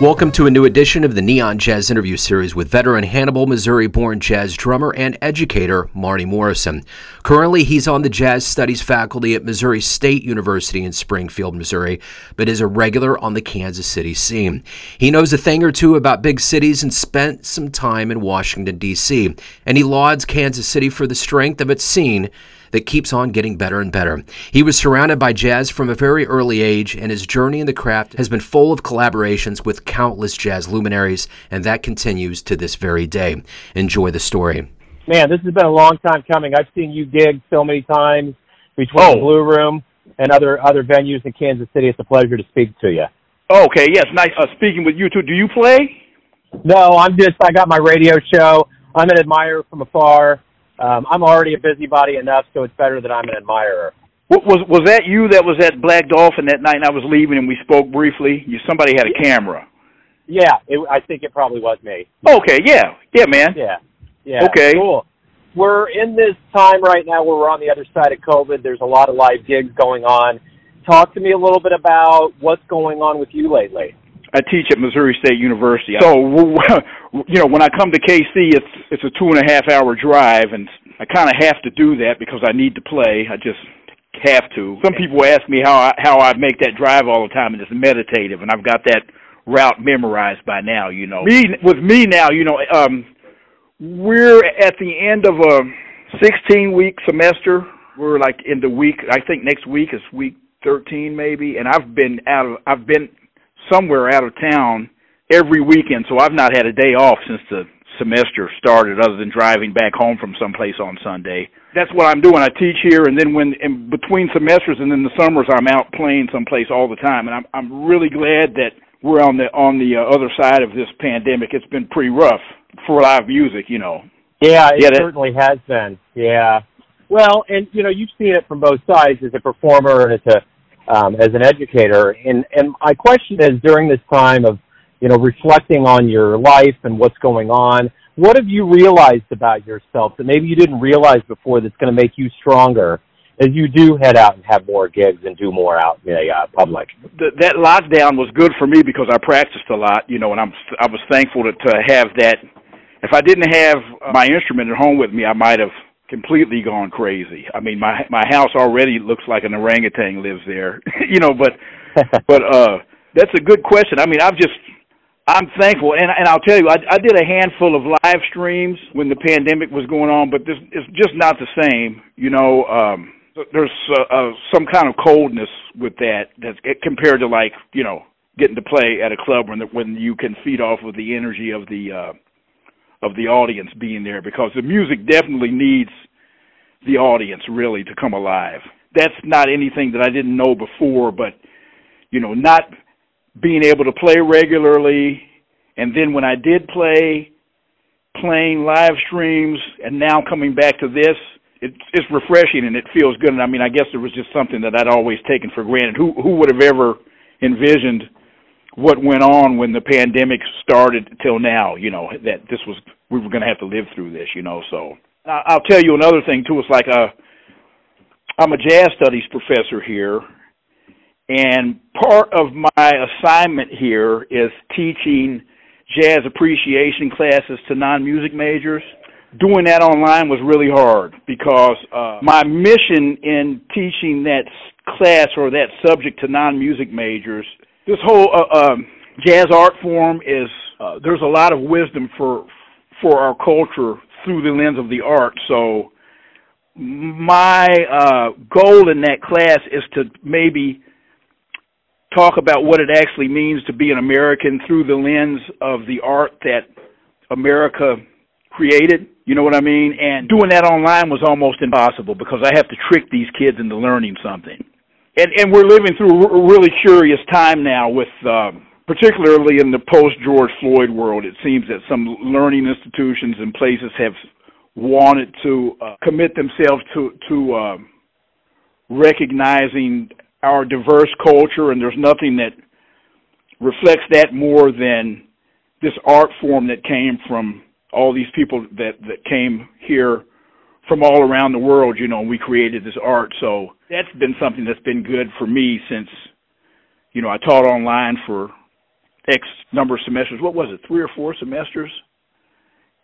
Welcome to a new edition of the Neon Jazz interview series with veteran Hannibal, Missouri born jazz drummer and educator Marty Morrison. Currently, he's on the jazz studies faculty at Missouri State University in Springfield, Missouri, but is a regular on the Kansas City scene. He knows a thing or two about big cities and spent some time in Washington, D.C., and he lauds Kansas City for the strength of its scene that keeps on getting better and better. He was surrounded by jazz from a very early age, and his journey in the craft has been full of collaborations with countless jazz luminaries, and that continues to this very day. Enjoy the story. Man, this has been a long time coming. I've seen you gig so many times between oh. the Blue Room and other other venues in Kansas City. It's a pleasure to speak to you. Okay, yes, nice uh, speaking with you too. Do you play? No, I'm just I got my radio show. I'm an admirer from afar um, I'm already a busybody enough, so it's better that I'm an admirer. Was was that you that was at Black Dolphin that night? and I was leaving, and we spoke briefly. You somebody had a camera. Yeah, it, I think it probably was me. Okay, yeah, yeah, man. Yeah, yeah. Okay, cool. We're in this time right now where we're on the other side of COVID. There's a lot of live gigs going on. Talk to me a little bit about what's going on with you lately. I teach at Missouri State University. So, you know, when I come to KC, it's it's a two and a half hour drive, and I kind of have to do that because I need to play. I just have to. Some people ask me how I, how I make that drive all the time, and it's meditative, and I've got that route memorized by now. You know, me with me now, you know, um, we're at the end of a 16 week semester. We're like in the week. I think next week is week 13 maybe, and I've been out of I've been somewhere out of town every weekend, so I've not had a day off since the semester started other than driving back home from someplace on Sunday. That's what I'm doing. I teach here and then when in between semesters and then the summers I'm out playing someplace all the time and I'm I'm really glad that we're on the on the uh, other side of this pandemic. It's been pretty rough for live music, you know. Yeah, it yeah, certainly has been. Yeah. Well, and you know, you've seen it from both sides as a performer and as a um, as an educator. And and my question is, during this time of you know reflecting on your life and what's going on, what have you realized about yourself that maybe you didn't realize before that's going to make you stronger as you do head out and have more gigs and do more out in the uh, public? The, that lockdown was good for me because I practiced a lot, you know, and I'm I was thankful to, to have that. If I didn't have my instrument at home with me, I might have completely gone crazy. I mean, my my house already looks like an orangutan lives there, you know. But but uh, that's a good question. I mean, I've just I'm thankful, and and I'll tell you, I, I did a handful of live streams when the pandemic was going on, but this is just not the same. You know, um, there's uh, uh, some kind of coldness with that that's compared to like you know getting to play at a club when the, when you can feed off of the energy of the uh, of the audience being there because the music definitely needs the audience really to come alive. That's not anything that I didn't know before, but you know, not being able to play regularly and then when I did play playing live streams and now coming back to this, it, it's refreshing and it feels good. And I mean, I guess it was just something that I'd always taken for granted. Who who would have ever envisioned what went on when the pandemic started till now, you know, that this was we were going to have to live through this, you know. So I'll tell you another thing too. It's like uh, I'm a jazz studies professor here, and part of my assignment here is teaching jazz appreciation classes to non-music majors. Doing that online was really hard because uh, my mission in teaching that class or that subject to non-music majors this whole uh, um, jazz art form is uh, there's a lot of wisdom for for our culture through the lens of the art. So my uh, goal in that class is to maybe talk about what it actually means to be an American through the lens of the art that America created. You know what I mean? And doing that online was almost impossible because I have to trick these kids into learning something and and we're living through a really curious time now with um, particularly in the post George Floyd world. It seems that some learning institutions and places have wanted to uh, commit themselves to to uh, recognizing our diverse culture, and there's nothing that reflects that more than this art form that came from all these people that that came here from all around the world, you know, we created this art. So that's been something that's been good for me since, you know, I taught online for X number of semesters. What was it, three or four semesters?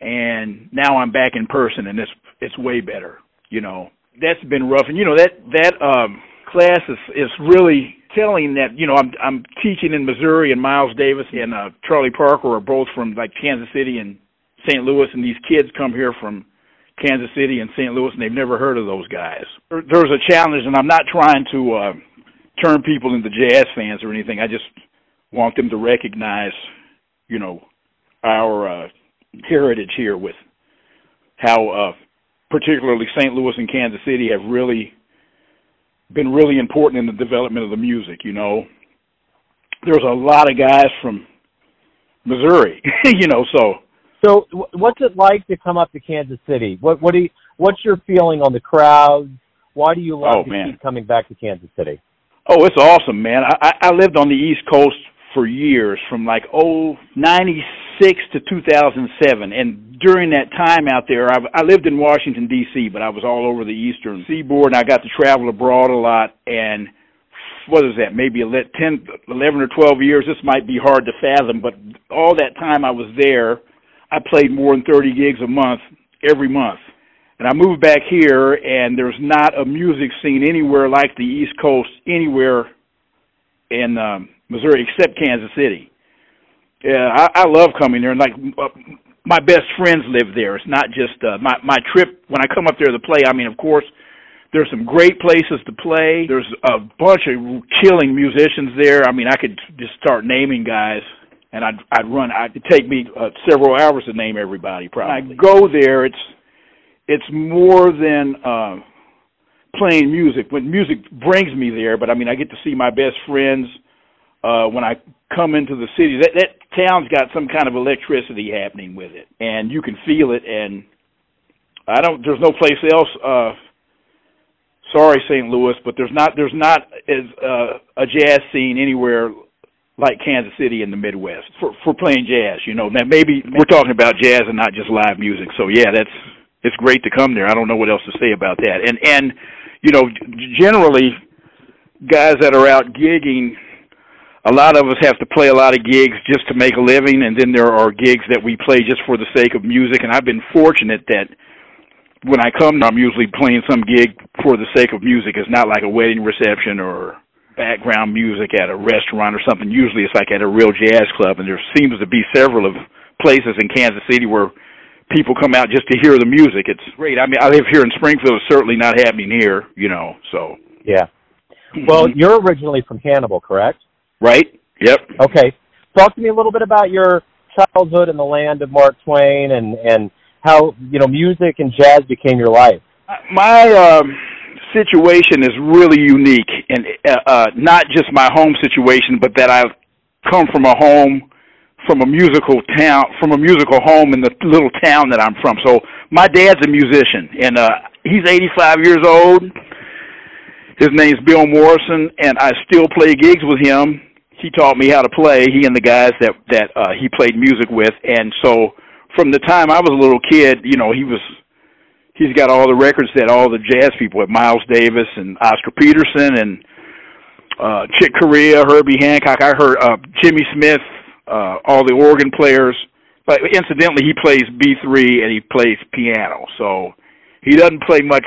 And now I'm back in person, and it's it's way better. You know, that's been rough, and you know that that um, class is is really telling that you know I'm I'm teaching in Missouri, and Miles Davis and uh, Charlie Parker are both from like Kansas City and St. Louis, and these kids come here from Kansas City and St. Louis, and they've never heard of those guys. There's a challenge, and I'm not trying to uh, turn people into jazz fans or anything. I just want them to recognize, you know, our uh, heritage here with how, uh, particularly St. Louis and Kansas City, have really been really important in the development of the music. You know, there's a lot of guys from Missouri, you know, so so, what's it like to come up to Kansas City? What what do you, what's your feeling on the crowds? Why do you love oh, to man. keep coming back to Kansas City? Oh, it's awesome, man. I I lived on the East Coast for years, from like oh ninety six to two thousand seven, and during that time out there, I, I lived in Washington D.C., but I was all over the Eastern Seaboard, and I got to travel abroad a lot. And what is that? Maybe 10, 11 or twelve years. This might be hard to fathom, but all that time I was there I played more than 30 gigs a month every month. And I moved back here, and there's not a music scene anywhere like the East Coast, anywhere in um, Missouri except Kansas City. Yeah, I, I love coming there, and like uh, my best friends live there. It's not just uh, my my trip when I come up there to play. I mean, of course, there's some great places to play. There's a bunch of killing musicians there. I mean, I could just start naming guys and I'd I'd run. I'd it'd take me uh, several hours to name everybody. Probably. When I go there, it's it's more than uh, playing music. When music brings me there, but I mean, I get to see my best friends. Uh, when I come into the city, that that town's got some kind of electricity happening with it, and you can feel it. And I don't. There's no place else. Uh, sorry, St. Louis, but there's not there's not as uh, a jazz scene anywhere like Kansas City in the Midwest for for playing jazz. You know, now maybe we're talking about jazz and not just live music. So yeah, that's it's great to come there. I don't know what else to say about that. And and you know, generally, guys that are out gigging, a lot of us have to play a lot of gigs just to make a living, and then there are gigs that we play just for the sake of music. And I've been fortunate that when I come, I'm usually playing some gig for the sake of music. It's not like a wedding reception or background music at a restaurant or something. Usually it's like at a real jazz club, and there seems to be several of places in Kansas City where people come out just to hear the music. It's great. I mean, I live here in Springfield. It's certainly not happening here, you know. So yeah. Well, you're originally from Hannibal, correct? Right. Yep. Okay. Talk to me a little bit about your childhood in the land of Mark Twain and and how you know music and jazz became your life. My um situation is really unique, and uh, uh, not just my home situation, but that I've come from a home, from a musical town, from a musical home in the little town that I'm from. So my dad's a musician, and uh, he's 85 years old. His name's Bill Morrison, and I still play gigs with him. He taught me how to play. He and the guys that that uh, he played music with, and so from the time I was a little kid, you know, he was he's got all the records that all the jazz people have Miles Davis and Oscar Peterson and uh Chick Corea, Herbie Hancock. I heard uh Jimmy Smith, uh all the organ players. But incidentally he plays B three and he plays piano, so he doesn't play much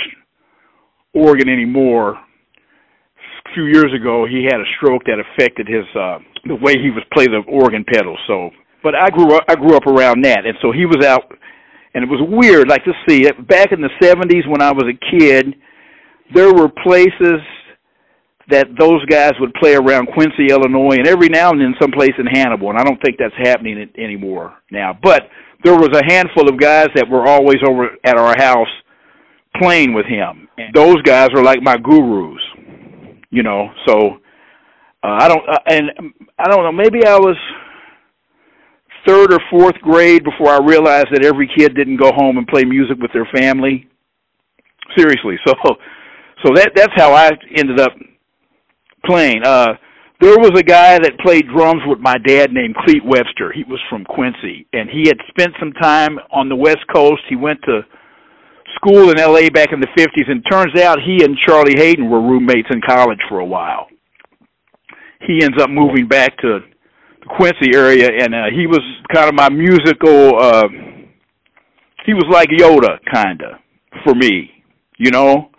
organ anymore. A few years ago he had a stroke that affected his uh the way he was play the organ pedals, so but I grew up I grew up around that and so he was out and it was weird. Like to see it back in the '70s when I was a kid, there were places that those guys would play around Quincy, Illinois, and every now and then someplace in Hannibal. And I don't think that's happening anymore now. But there was a handful of guys that were always over at our house playing with him. And those guys are like my gurus, you know. So uh, I don't, uh, and I don't know. Maybe I was third or fourth grade before I realized that every kid didn't go home and play music with their family. Seriously, so so that that's how I ended up playing. Uh there was a guy that played drums with my dad named Cleet Webster. He was from Quincy and he had spent some time on the West Coast. He went to school in L.A. back in the '50s, and turns out he and Charlie Haden were roommates in college for a while. He ends up moving back to Quincy area, and uh, he was kind of my musical. Uh, he was like Yoda, kinda, for me, you know.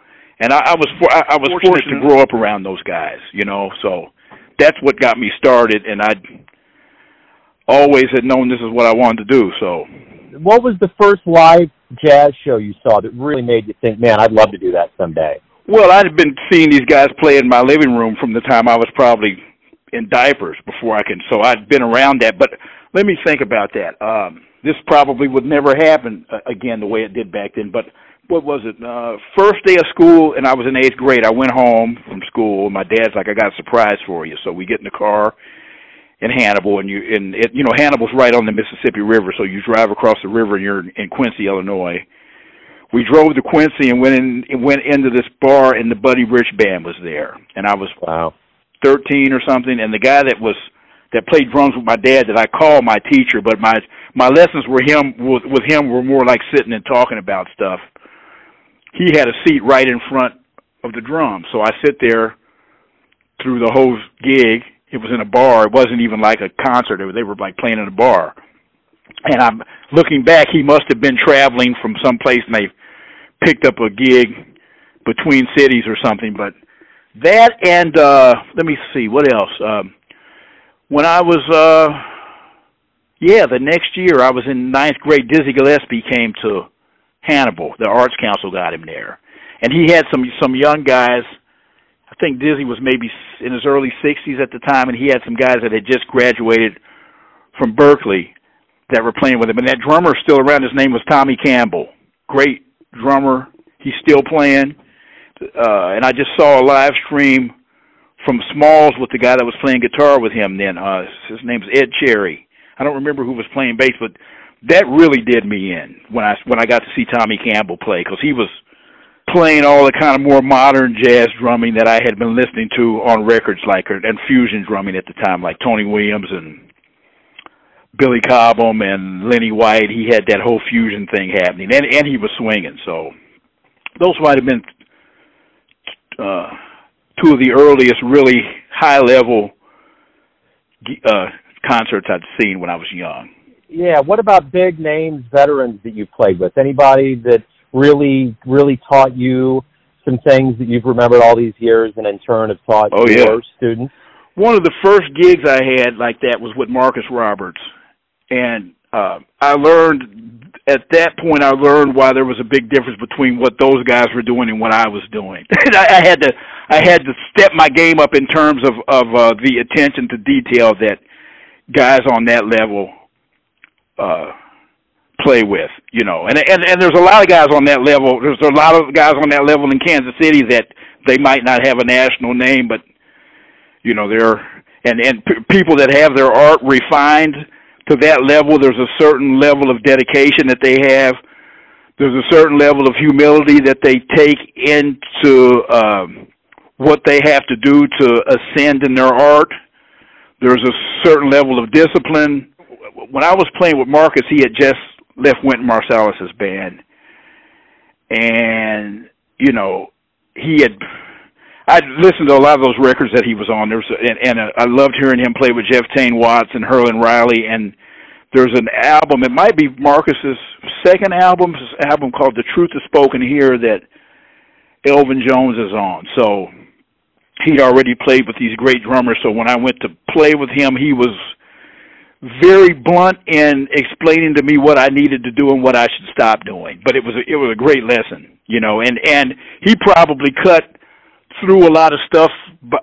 And I, I was for, I, I was fortunate, fortunate to grow up around those guys, you know. So that's what got me started, and I always had known this is what I wanted to do. So, what was the first live jazz show you saw that really made you think, man, I'd love to do that someday? Well, I'd been seeing these guys play in my living room from the time I was probably in diapers before I can. So I'd been around that. But let me think about that. Um, this probably would never happen uh, again the way it did back then. But what was it? Uh, first day of school, and I was in eighth grade. I went home from school. My dad's like, "I got a surprise for you." So we get in the car in Hannibal, and you and it, you know Hannibal's right on the Mississippi River, so you drive across the river, and you're in Quincy, Illinois. We drove to Quincy and went in went into this bar, and the Buddy Rich band was there, and I was wow. Thirteen or something, and the guy that was that played drums with my dad that I called my teacher, but my my lessons were him with, with him were more like sitting and talking about stuff. He had a seat right in front of the drums, so I sit there through the whole gig. It was in a bar. It wasn't even like a concert. They were like playing in a bar. And I'm looking back. He must have been traveling from some place, and they picked up a gig between cities or something. But that and uh let me see what else. Um, when I was uh yeah, the next year I was in ninth grade. Dizzy Gillespie came to Hannibal. The Arts Council got him there, and he had some some young guys. I think Dizzy was maybe in his early 60s at the time, and he had some guys that had just graduated from Berklee that were playing with him. And that drummer still around. His name was Tommy Campbell. Great drummer. He's still playing. Uh, and I just saw a live stream from Smalls with the guy that was playing guitar with him then. Uh, his name's Ed Cherry. I don't remember who was playing bass, but that really did me in when I when I got to see Tommy Campbell play because he was playing all the kind of more modern jazz drumming that I had been listening to on records like and fusion drumming at the time, like Tony Williams and Billy Cobham and Lenny White. He had that whole fusion thing happening, and and he was swinging. So those might have been uh, two of the earliest really high level uh, concerts I'd seen when I was young. Yeah. What about big names, veterans that you played with? Anybody that really, really taught you some things that you've remembered all these years, and in turn have taught oh, your yeah. students? One of the first gigs I had like that was with Marcus Roberts, and uh, I learned at that point I learned why there was a big difference between what those guys were doing and what I was doing. I, I had to I had to step my game up in terms of of uh, the attention to detail that guys on that level uh play with, you know. And and and there's a lot of guys on that level. There's a lot of guys on that level in Kansas City that they might not have a national name, but you know, they're and and p- people that have their art refined to that level. There's a certain level of dedication that they have. There's a certain level of humility that they take into um, what they have to do to ascend in their art. There's a certain level of discipline. When I was playing with Marcus, he had just left Wynton Marsalis's band, and you know he had. I listened to a lot of those records that he was on. There's and, and uh, I loved hearing him play with Jeff Tain Watts and Herlin Riley. And there's an album. It might be Marcus's second album. Album called "The Truth Is Spoken Here" that Elvin Jones is on. So he'd already played with these great drummers. So when I went to play with him, he was very blunt in explaining to me what I needed to do and what I should stop doing. But it was a, it was a great lesson, you know. And and he probably cut through a lot of stuff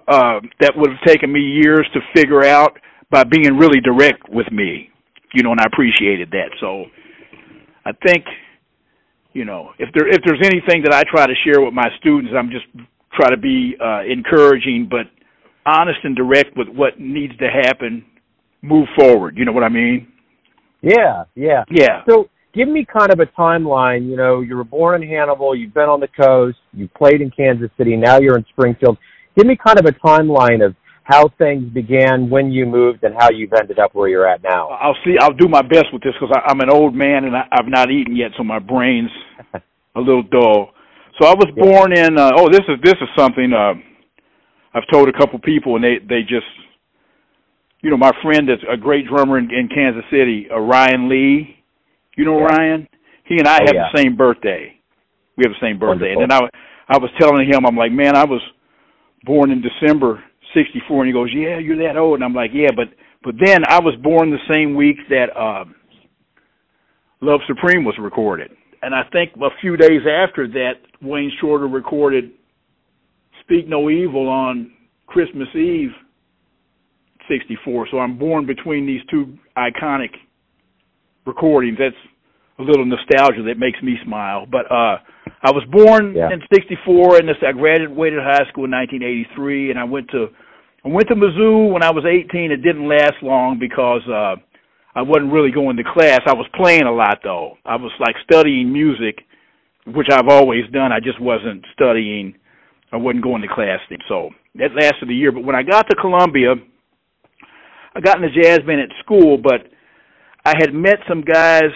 uh, that would have taken me years to figure out by being really direct with me, you know. And I appreciated that. So I think, you know, if there if there's anything that I try to share with my students, I'm just try to be uh, encouraging, but honest and direct with what needs to happen. Move forward. You know what I mean? Yeah, yeah, yeah. So give me kind of a timeline. You know, you were born in Hannibal, you've been on the coast, you played in Kansas City, now you're in Springfield. Give me kind of a timeline of how things began, when you moved, and how you've ended up where you're at now. I'll see. I'll do my best with this because I'm an old man and I, I've not eaten yet, so my brain's a little dull. So I was born in. Uh, oh, this is this is something uh, I've told a couple people, and they they just, you know, my friend is a great drummer in, in Kansas City, uh, Ryan Lee. You know Yeah. Ryan? He and I Oh, have yeah. the same birthday. We have the same birthday, Wonderful. and then I I was telling him, I'm like, man, I was born in December '64, and he goes, yeah, you're that old, and I'm like, yeah, but but then I was born the same week that uh, Love Supreme was recorded. And I think a few days after that, Wayne Shorter recorded Speak No Evil on Christmas Eve, 64. So I'm born between these two iconic recordings. That's a little nostalgia that makes me smile. But uh I was born Yeah. in 64 and this, I graduated high school in 1983 and I went to I went to Mizzou when I was 18. It didn't last long because uh I wasn't really going to class. I was playing a lot though. I was like studying music, which I've always done. I just wasn't studying. I wasn't going to class. then. So that lasted a year. But when I got to Columbia, I got in the jazz band at school. But I had met some guys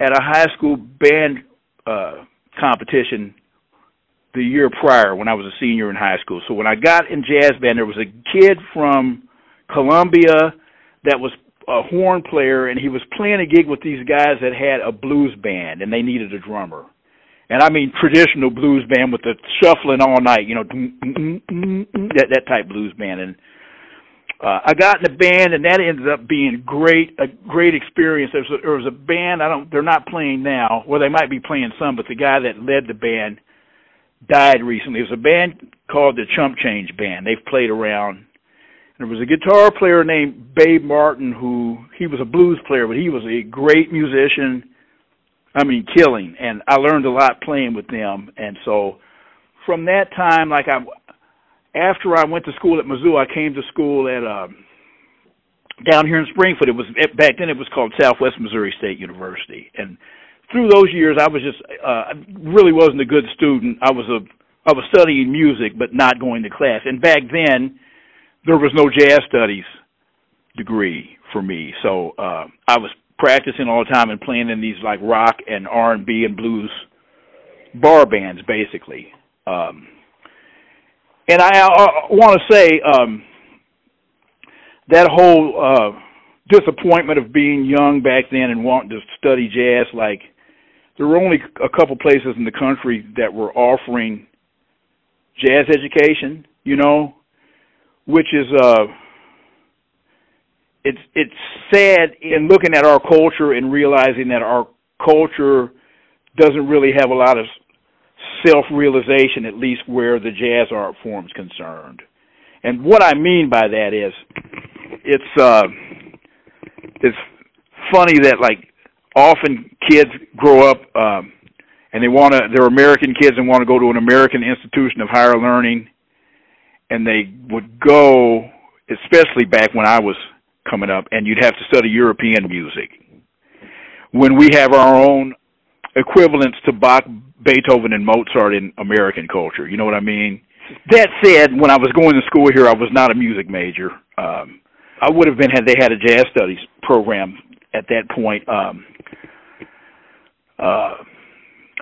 at a high school band uh, competition the year prior when I was a senior in high school. So when I got in jazz band, there was a kid from Columbia that was a horn player, and he was playing a gig with these guys that had a blues band, and they needed a drummer. And I mean traditional blues band with the shuffling all night, you know, that that type blues band. And uh, I got in a band, and that ended up being great, a great experience. There was a, there was a band. I don't. They're not playing now. Well, they might be playing some, but the guy that led the band died recently. It was a band called the Chump Change Band. They've played around. There was a guitar player named Babe Martin who he was a blues player, but he was a great musician. I mean, killing. And I learned a lot playing with them. And so from that time, like I, after I went to school at Mizzou, I came to school at um, down here in Springfield. It was back then it was called Southwest Missouri State University. And through those years, I was just uh, I really wasn't a good student. I was a I was studying music, but not going to class. And back then, there was no jazz studies degree for me, so uh, I was practicing all the time and playing in these like rock and R and B and blues bar bands, basically. Um, and I, I want to say um, that whole uh, disappointment of being young back then and wanting to study jazz, like there were only a couple places in the country that were offering jazz education, you know, which is uh it's it's sad in looking at our culture and realizing that our culture doesn't really have a lot of self-realization at least where the jazz art form's concerned. And what I mean by that is it's uh it's funny that like often kids grow up um and they want to they're American kids and want to go to an American institution of higher learning and they would go especially back when I was coming up and you'd have to study European music when we have our own equivalents to Bach, Beethoven and Mozart in American culture. You know what I mean? That said, when I was going to school here, I was not a music major. Um, I would have been had they had a jazz studies program at that point. Um, uh,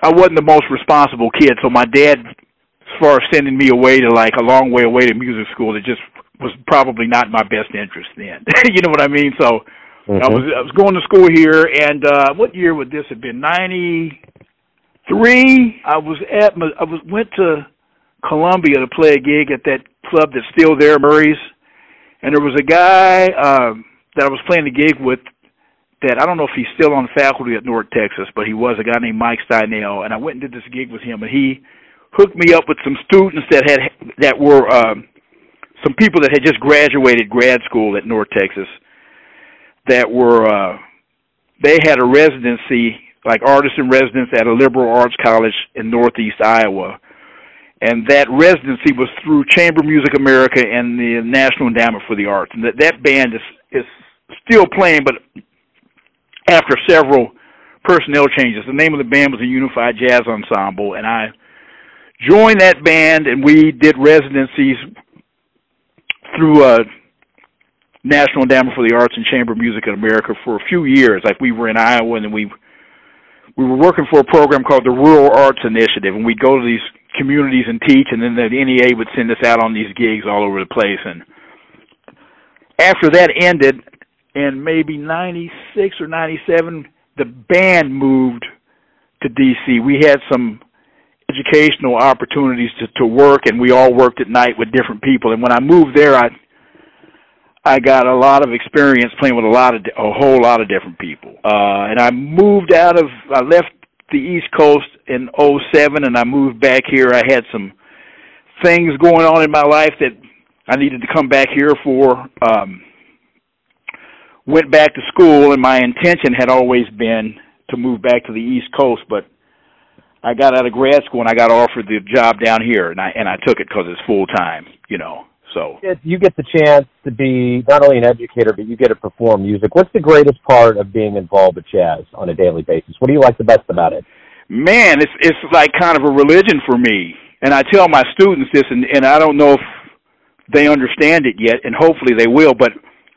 I wasn't the most responsible kid, so my dad, as far as sending me away to like a long way away to music school, it just was probably not my best interest then. you know what I mean? So I was I was going to school here, and uh, what year would this have been? Ninety three. I was at I was went to Columbia to play a gig at that club that's still there, Murray's, and there was a guy um, that I was playing the gig with that I don't know if he's still on faculty at North Texas, but he was a guy named Mike Steinel, and I went and did this gig with him, and he hooked me up with some students that had that were um, some people that had just graduated grad school at North Texas that were uh, they had a residency like artist in residence at a liberal arts college in Northeast Iowa. And that residency was through Chamber Music America and the National Endowment for the Arts. And that, that band is, is still playing, but after several personnel changes. The name of the band was the Unified Jazz Ensemble, and I joined that band, and we did residencies through uh, National Endowment for the Arts and Chamber Music in America for a few years. Like we were in Iowa, and we we were working for a program called the Rural Arts Initiative, and we'd go to these communities and teach, and then the NEA would send us out on these gigs all over the place. And after that ended, in maybe '96 or '97, the band moved to DC. We had some educational opportunities to to work, and we all worked at night with different people. And when I moved there, I I got a lot of experience playing with a lot of a whole lot of different people. Uh and I moved out of I left the East Coast in '07 and I moved back here. I had some things going on in my life that I needed to come back here for um went back to school and my intention had always been to move back to the East Coast, but I got out of grad school and I got offered the job down here and I and I took it cuz it's full time, you know. So you get the chance to be not only an educator, but you get to perform music. What's the greatest part of being involved with jazz on a daily basis? What do you like the best about it? Man, it's it's like kind of a religion for me, and I tell my students this, and and I don't know if they understand it yet, and hopefully they will. But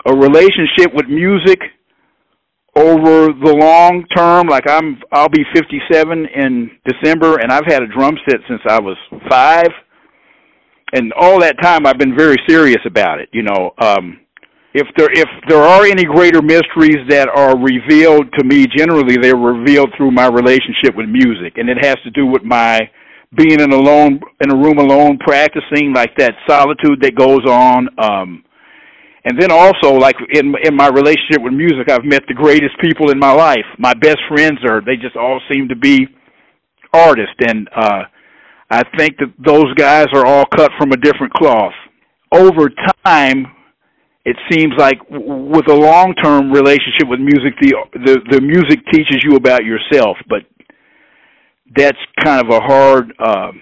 a relationship with music over the long term, like I'm, I'll be 57 in December, and I've had a drum set since I was five and all that time I've been very serious about it. You know, um, if there if there are any greater mysteries that are revealed to me, generally they're revealed through my relationship with music, and it has to do with my being in alone in a room alone practicing, like that solitude that goes on. Um, and then also, like in in my relationship with music, I've met the greatest people in my life. My best friends are they just all seem to be artists, and uh, I think that those guys are all cut from a different cloth. Over time, it seems like with a long-term relationship with music, the the, the music teaches you about yourself, but that's kind of a hard uh,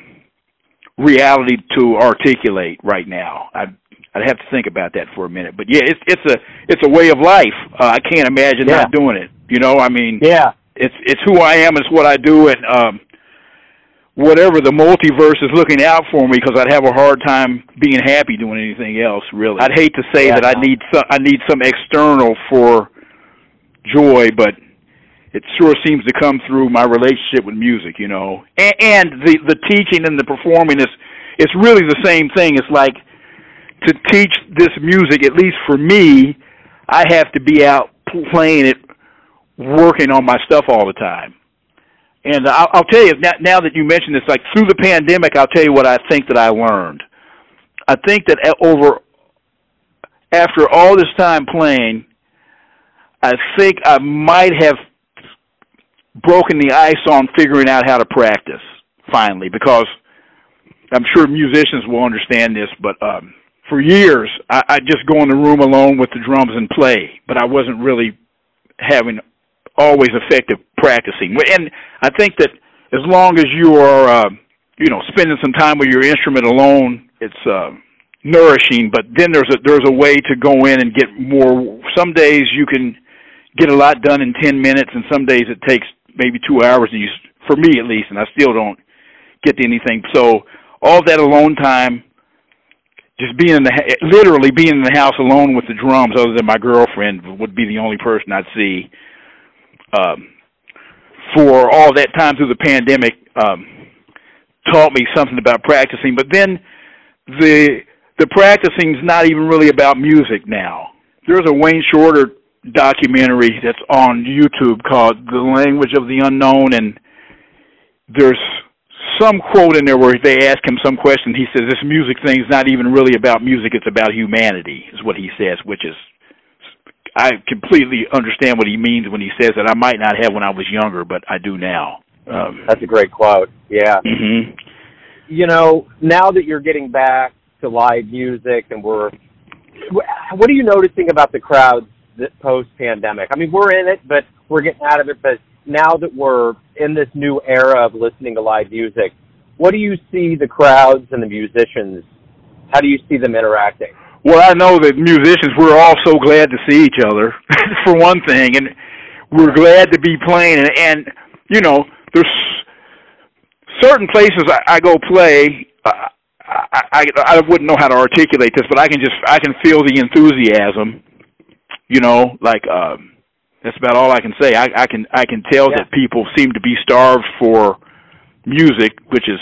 reality to articulate right now. I'd I'd have to think about that for a minute. But yeah, it's it's a it's a way of life. Uh, I can't imagine yeah. not doing it. You know, I mean, yeah, it's it's who I am. It's what I do, and um, whatever the multiverse is looking out for me because I'd have a hard time being happy doing anything else. Really, I'd hate to say yeah, that I need some I need some external for joy, but it sure seems to come through my relationship with music, you know, and, and the the teaching and the performing is it's really the same thing. It's like to teach this music, at least for me, I have to be out playing it, working on my stuff all the time and I'll, I'll tell you now, now that you mentioned this, like through the pandemic, I'll tell you what I think that I learned. I think that over after all this time playing, I think I might have broken the ice on figuring out how to practice finally because I'm sure musicians will understand this, but um for years I, I just go in the room alone with the drums and play, but I wasn't really having always effective practicing. And I think that as long as you are, uh, you know, spending some time with your instrument alone, it's uh, nourishing. But then there's a there's a way to go in and get more. Some days you can get a lot done in ten minutes, and some days it takes maybe two hours. And you, for me at least, and I still don't get to anything. So all that alone time just being in the literally being in the house alone with the drums other than my girlfriend would be the only person I'd see um, for all that time through the pandemic um, taught me something about practicing. But then the the practicing is not even really about music now. There's a Wayne Shorter documentary that's on YouTube called "The Language of the Unknown," and there's some quote in there where they ask him some question. He says, "This music thing is not even really about music; it's about humanity," is what he says, which is I completely understand what he means when he says that. I might not have when I was younger, but I do now. Um, That's a great quote. Yeah. Mm-hmm. You know, now that you're getting back to live music, and we're, what are you noticing about the crowds post pandemic? I mean, we're in it, but we're getting out of it. But now that we're in this new era of listening to live music, what do you see the crowds and the musicians? How do you see them interacting? Well, I know that musicians we're all so glad to see each other for one thing, and we're glad to be playing. And, and you know, there's certain places I, I go play. Uh, I, I I wouldn't know how to articulate this, but I can just I can feel the enthusiasm. You know, like um, That's about all I can say. I, I can I can tell Yeah. that people seem to be starved for music, which is,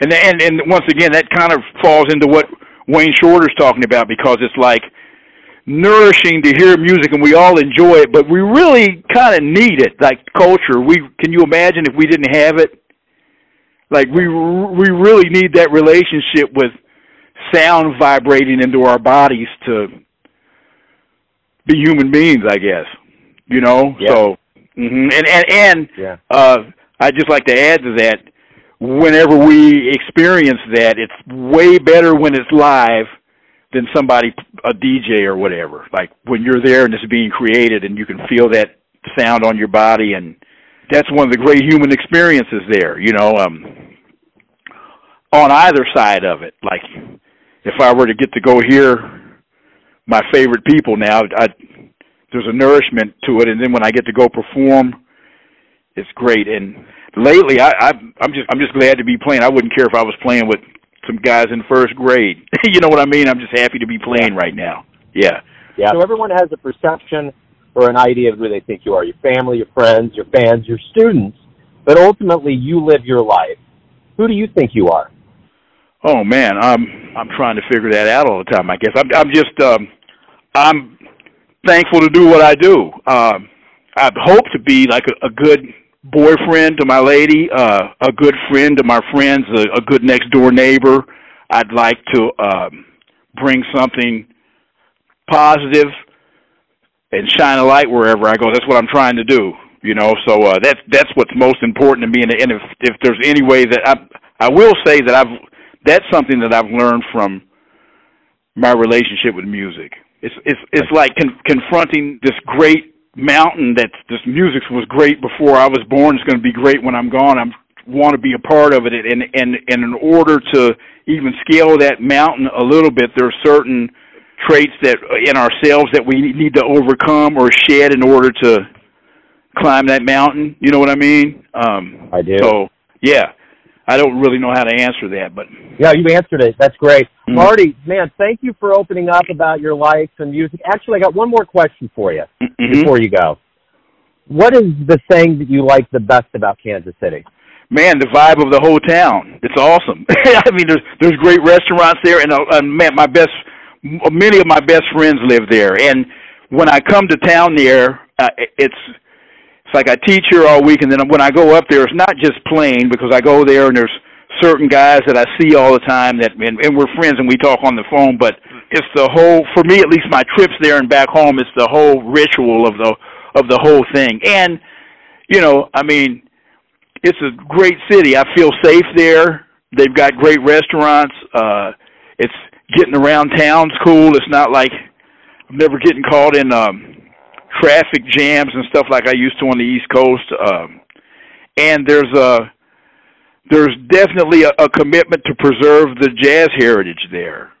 and and and once again that kind of falls into what Wayne Shorter's talking about because it's like nourishing to hear music and we all enjoy it, but we really kind of need it, like culture. We can you imagine if we didn't have it? Like we we really need that relationship with sound vibrating into our bodies to be human beings, I guess. You know, Yeah. so mm-hmm. and and and Yeah. uh, I'd just like to add to that. Whenever we experience that, it's way better when it's live than somebody, a DJ or whatever. Like when you're there and it's being created and you can feel that sound on your body, and that's one of the great human experiences there. You know, um, on either side of it. Like if I were to get to go hear my favorite people now, I there's a nourishment to it, and then when I get to go perform, it's great. And lately, I, I I'm just I'm just glad to be playing. I wouldn't care if I was playing with some guys in first grade. you know what I mean? I'm just happy to be playing right now. Yeah. Yeah. So everyone has a perception or an idea of who they think you are. Your family, your friends, your fans, your students. But ultimately, you live your life. Who do you think you are? Oh man, I'm I'm trying to figure that out all the time. I guess I'm I'm just um I'm thankful to do what I do. Um I hope to be like a, a good boyfriend to my lady, uh a good friend to my friends, a, a good next door neighbor. I'd like to um bring something positive and shine a light wherever I go. That's what I'm trying to do. You know, so uh, that's that's what's most important to me. And, and if if there's any way that I I will say that I've that's something that I've learned from my relationship with music. It's it's it's like con- confronting this great mountain that this music was great before I was born. It's going to be great when I'm gone. I want to be a part of it, and and and in order to even scale that mountain a little bit, there are certain traits that in ourselves that we need to overcome or shed in order to climb that mountain. You know what I mean? Um, I do. So yeah, I don't really know how to answer that, but Yeah, you answered it. That's great. Mhm. Marty, man, thank you for opening up about your life and music. Actually, I got one more question for you Mhm. before you go. What is the thing that you like the best about Kansas City? man, the vibe of the whole town. It's awesome. I mean, there's there's great restaurants there, and uh, uh, man, my best, m- many of my best friends live there. And when I come to town there, uh, it's it's like I teach here all week, and then when I go up there, it's not just playing because I go there and there's certain guys that I see all the time that and, and we're friends and we talk on the phone. But it's the whole, for me at least, my trips there and back home. It's the whole ritual of the of the whole thing, and you know, I mean it's a great city. I feel safe there. They've got great restaurants. Uh it's getting around town's cool. It's not like I'm never getting caught in um traffic jams and stuff like I used to on the East Coast. Um and there's a there's definitely a, a commitment to preserve the jazz heritage there.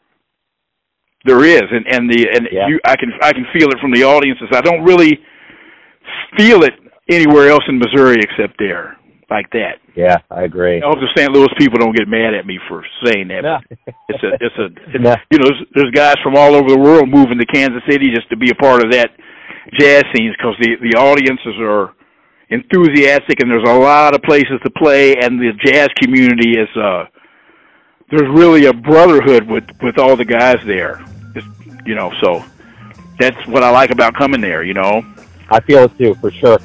There is, and and the and Yeah. you I can I can feel it from the audiences. I don't really feel it anywhere else in Missouri except there, like that. Yeah, I agree. I hope the St. Louis people don't get mad at me for saying that. No. It's a, it's a, it's, No. you know, there's, there's guys from all over the world moving to Kansas City just to be a part of that jazz scene because the the audiences are enthusiastic and there's a lot of places to play and the jazz community is uh there's really a brotherhood with with all the guys there. It's, you know, so that's what I like about coming there. You know. I feel it too, for sure.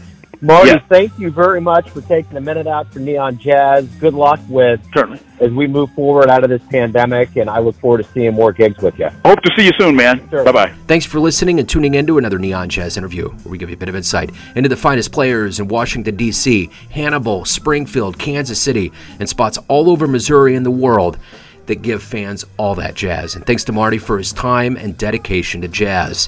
Marty, Yeah. thank you very much for taking a minute out for Neon Jazz. Good luck with Certainly. as we move forward out of this pandemic, and I look forward to seeing more gigs with you. Hope to see you soon, man. Sure. Bye bye. Thanks for listening and tuning in to another Neon Jazz interview, where we give you a bit of insight into the finest players in Washington, D.C., Hannibal, Springfield, Kansas City, and spots all over Missouri and the world that give fans all that jazz. And thanks to Marty for his time and dedication to jazz.